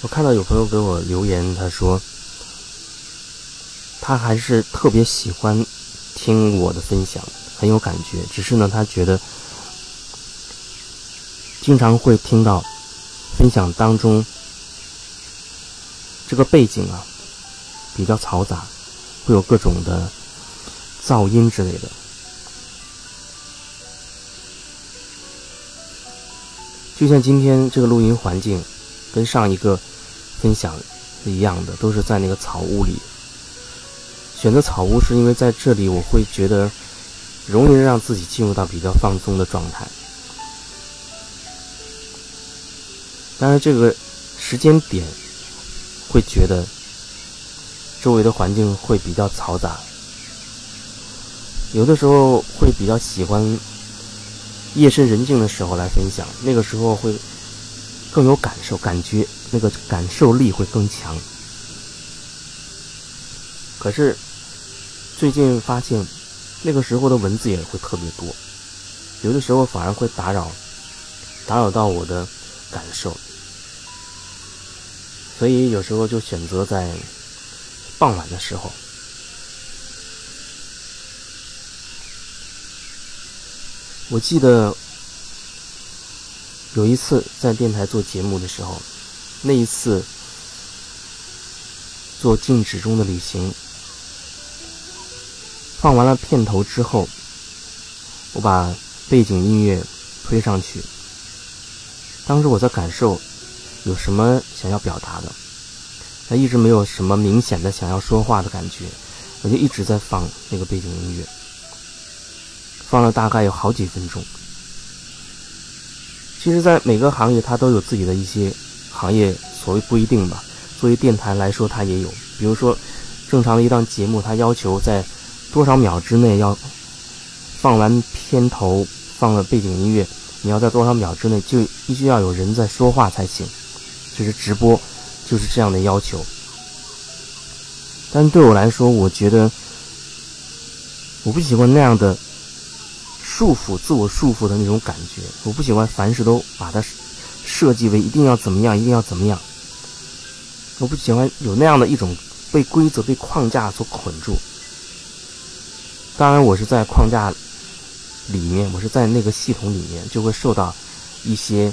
我看到有朋友给我留言，他说他还是特别喜欢听我的分享，很有感觉。只是呢，他觉得经常会听到分享当中这个背景啊比较嘈杂，会有各种的噪音之类的。就像今天这个录音环境，跟上一个分享是一样的，都是在那个草屋里。选择草屋是因为在这里我会觉得容易让自己进入到比较放松的状态。当然，这个时间点会觉得周围的环境会比较嘈杂，有的时候会比较喜欢。夜深人静的时候来分享，那个时候会更有感受，感觉那个感受力会更强。可是最近发现，那个时候的文字也会特别多，有的时候反而会打扰，打扰到我的感受，所以有时候就选择在傍晚的时候。我记得有一次在电台做节目的时候，那一次做静止中的旅行，放完了片头之后，我把背景音乐推上去。当时我在感受有什么想要表达的，他一直没有什么明显的想要说话的感觉，我就一直在放那个背景音乐。放了大概有好几分钟。其实，在每个行业，它都有自己的一些行业，所谓不一定吧。作为电台来说，它也有。比如说，正常的一档节目，它要求在多少秒之内要放完片头，放了背景音乐，你要在多少秒之内就必须要有人在说话才行。就是直播，就是这样的要求。但对我来说，我觉得我不喜欢那样的。束缚自我束缚的那种感觉，我不喜欢凡事都把它设计为一定要怎么样，一定要怎么样。我不喜欢有那样的一种被规则、被框架所捆住。当然，我是在框架里面，我是在那个系统里面，就会受到一些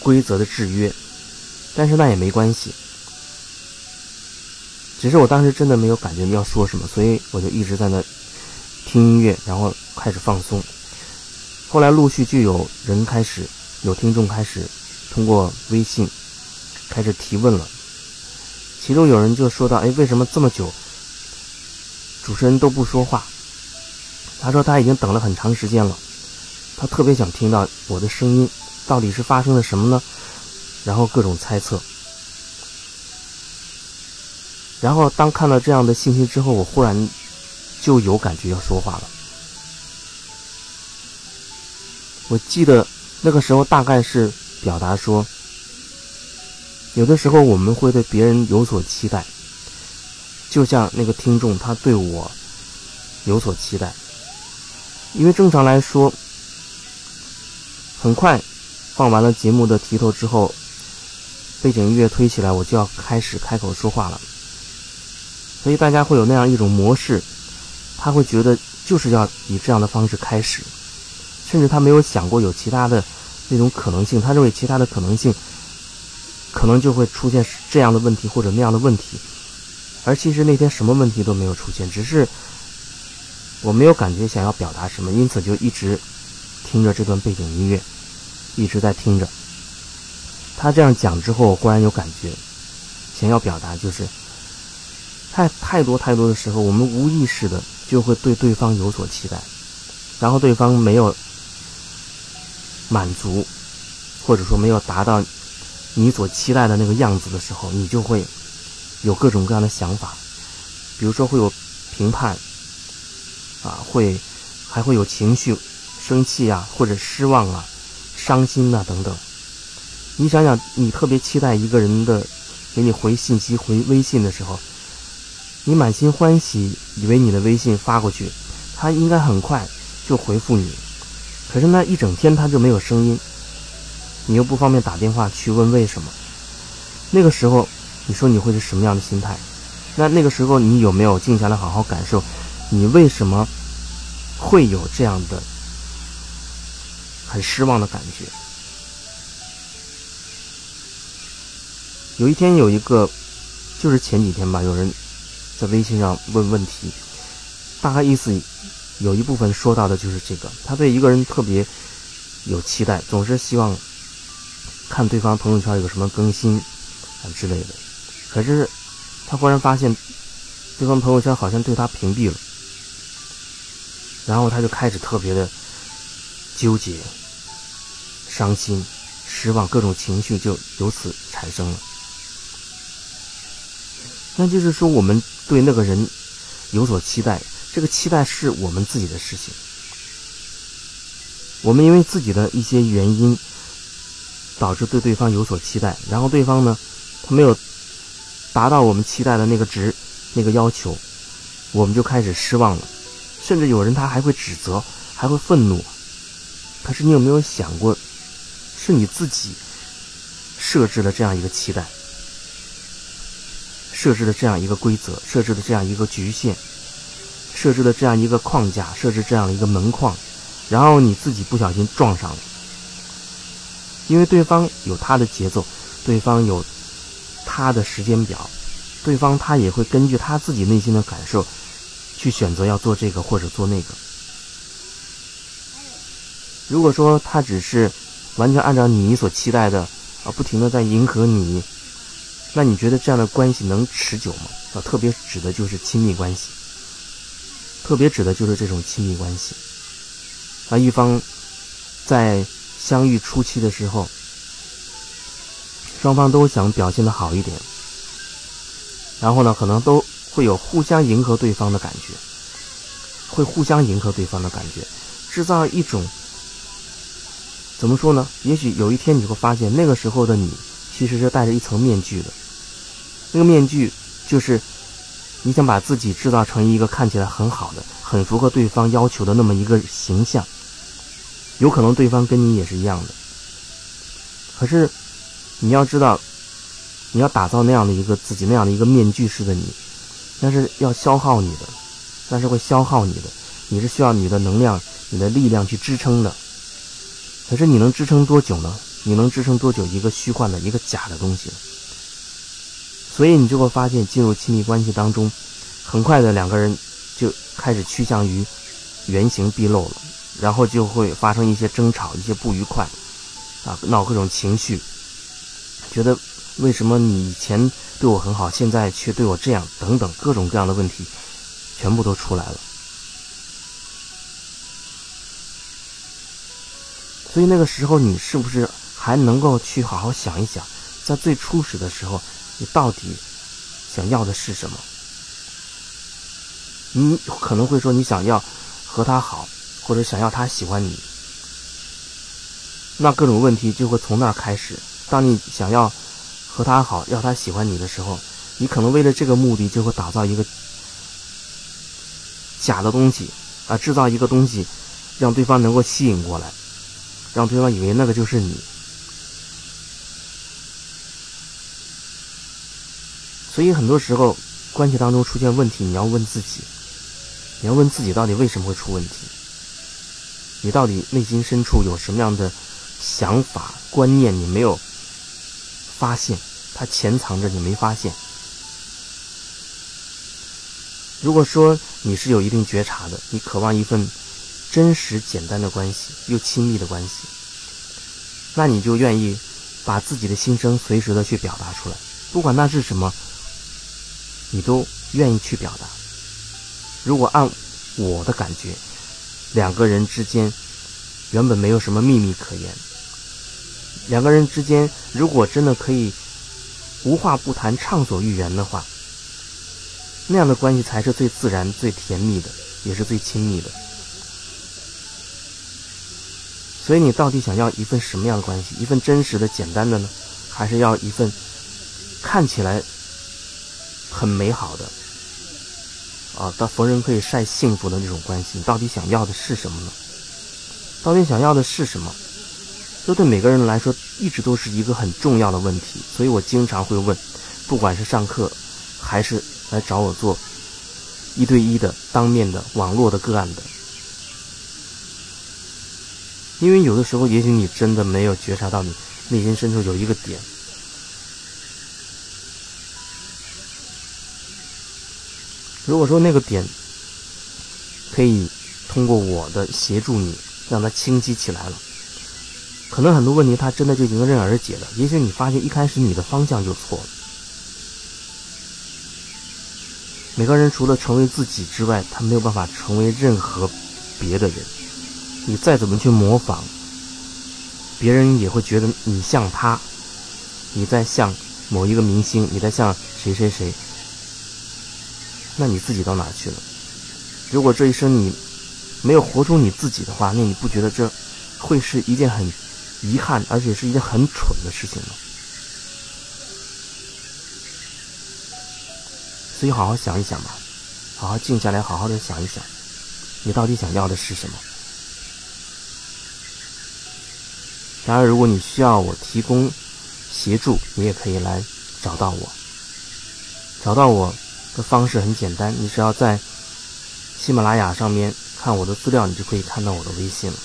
规则的制约。但是那也没关系，只是我当时真的没有感觉要说什么，所以我就一直在那听音乐，然后。开始放松，后来陆续就有人开始，有听众开始通过微信开始提问了。其中有人就说到：“哎，为什么这么久主持人都不说话？”他说他已经等了很长时间了，他特别想听到我的声音，到底是发生了什么呢？然后各种猜测。然后当看到这样的信息之后，我忽然就有感觉要说话了。我记得那个时候大概是表达说，有的时候我们会对别人有所期待，就像那个听众他对我有所期待，因为正常来说，很快放完了节目的题头之后，背景音乐推起来，我就要开始开口说话了，所以大家会有那样一种模式，他会觉得就是要以这样的方式开始。甚至他没有想过有其他的那种可能性，他认为其他的可能性可能就会出现这样的问题或者那样的问题，而其实那天什么问题都没有出现，只是我没有感觉想要表达什么，因此就一直听着这段背景音乐，一直在听着。他这样讲之后，我忽然有感觉，想要表达就是太太多太多的时候，我们无意识的就会对对方有所期待，然后对方没有。满足，或者说没有达到你所期待的那个样子的时候，你就会有各种各样的想法，比如说会有评判，啊，会还会有情绪，生气啊，或者失望啊，伤心啊等等。你想想，你特别期待一个人的给你回信息、回微信的时候，你满心欢喜，以为你的微信发过去，他应该很快就回复你。可是那一整天他就没有声音，你又不方便打电话去问为什么，那个时候，你说你会是什么样的心态？那那个时候，你有没有静下来好好感受，你为什么会有这样的很失望的感觉？有一天，有一个，就是前几天吧，有人在微信上问问题，大概意思有一部分说到的就是这个，他对一个人特别有期待，总是希望看对方朋友圈有什么更新啊之类的，可是他忽然发现对方朋友圈好像对他屏蔽了，然后他就开始特别的纠结、伤心、失望，各种情绪就由此产生了。那就是说，我们对那个人有所期待，这个期待是我们自己的事情。我们因为自己的一些原因，导致对对方有所期待，然后对方呢，他没有达到我们期待的那个值、那个要求，我们就开始失望了，甚至有人他还会指责，还会愤怒。可是你有没有想过，是你自己设置了这样一个期待？设置的这样一个规则，设置的这样一个局限，设置的这样一个框架，设置这样的一个门框，然后你自己不小心撞上了，因为对方有他的节奏，对方有他的时间表，对方他也会根据他自己内心的感受去选择要做这个或者做那个。如果说他只是完全按照你所期待的啊，不停的在迎合你。那你觉得这样的关系能持久吗？啊，特别指的就是亲密关系，特别指的就是这种亲密关系。啊，一方在相遇初期的时候，双方都想表现的好一点，然后呢，可能都会有互相迎合对方的感觉，会互相迎合对方的感觉，制造一种怎么说呢？也许有一天你会发现，那个时候的你其实是戴着一层面具的。那个面具就是，你想把自己制造成一个看起来很好的、很符合对方要求的那么一个形象，有可能对方跟你也是一样的。可是你要知道，你要打造那样的一个自己那样的一个面具式的你，那是要消耗你的，那是会消耗你的，你是需要你的能量、你的力量去支撑的。可是你能支撑多久呢？你能支撑多久一个虚幻的一个假的东西呢？所以你就会发现，进入亲密关系当中，很快的两个人就开始趋向于原形毕露了，然后就会发生一些争吵、一些不愉快，啊，闹各种情绪，觉得为什么你以前对我很好，现在却对我这样，等等各种各样的问题，全部都出来了。所以那个时候，你是不是还能够去好好想一想，在最初始的时候？你到底想要的是什么？你可能会说你想要和他好，或者想要他喜欢你。那各种问题就会从那儿开始。当你想要和他好，要他喜欢你的时候，你可能为了这个目的就会打造一个假的东西啊，制造一个东西，让对方能够吸引过来，让对方以为那个就是你。所以很多时候，关系当中出现问题，你要问自己，你要问自己到底为什么会出问题？你到底内心深处有什么样的想法、观念你没有发现？它潜藏着你没发现。如果说你是有一定觉察的，你渴望一份真实、简单的关系，又亲密的关系，那你就愿意把自己的心声随时的去表达出来，不管那是什么。你都愿意去表达。如果按我的感觉，两个人之间原本没有什么秘密可言。两个人之间如果真的可以无话不谈、畅所欲言的话，那样的关系才是最自然、最甜蜜的，也是最亲密的。所以，你到底想要一份什么样的关系？一份真实的、简单的呢，还是要一份看起来？很美好的，啊，到逢人可以晒幸福的那种关系，你到底想要的是什么呢？到底想要的是什么？这对每个人来说一直都是一个很重要的问题，所以我经常会问，不管是上课，还是来找我做一对一的、当面的、网络的个案的，因为有的时候，也许你真的没有觉察到你内心深处有一个点，如果说那个点可以通过我的协助你，让它清晰起来了。可能很多问题他真的就迎刃而解了。也许你发现一开始你的方向就错了。每个人除了成为自己之外，他没有办法成为任何别的人。你再怎么去模仿，别人也会觉得你像他，你在像某一个明星，你在像谁谁谁。那你自己到哪去了？如果这一生你没有活出你自己的话，那你不觉得这会是一件很？遗憾，而且是一件很蠢的事情吗。所以，好好想一想吧，好好静下来，好好的想一想，你到底想要的是什么？当然，如果你需要我提供协助，你也可以来找到我。找到我的方式很简单，你只要在喜马拉雅上面看我的资料，你就可以看到我的微信了。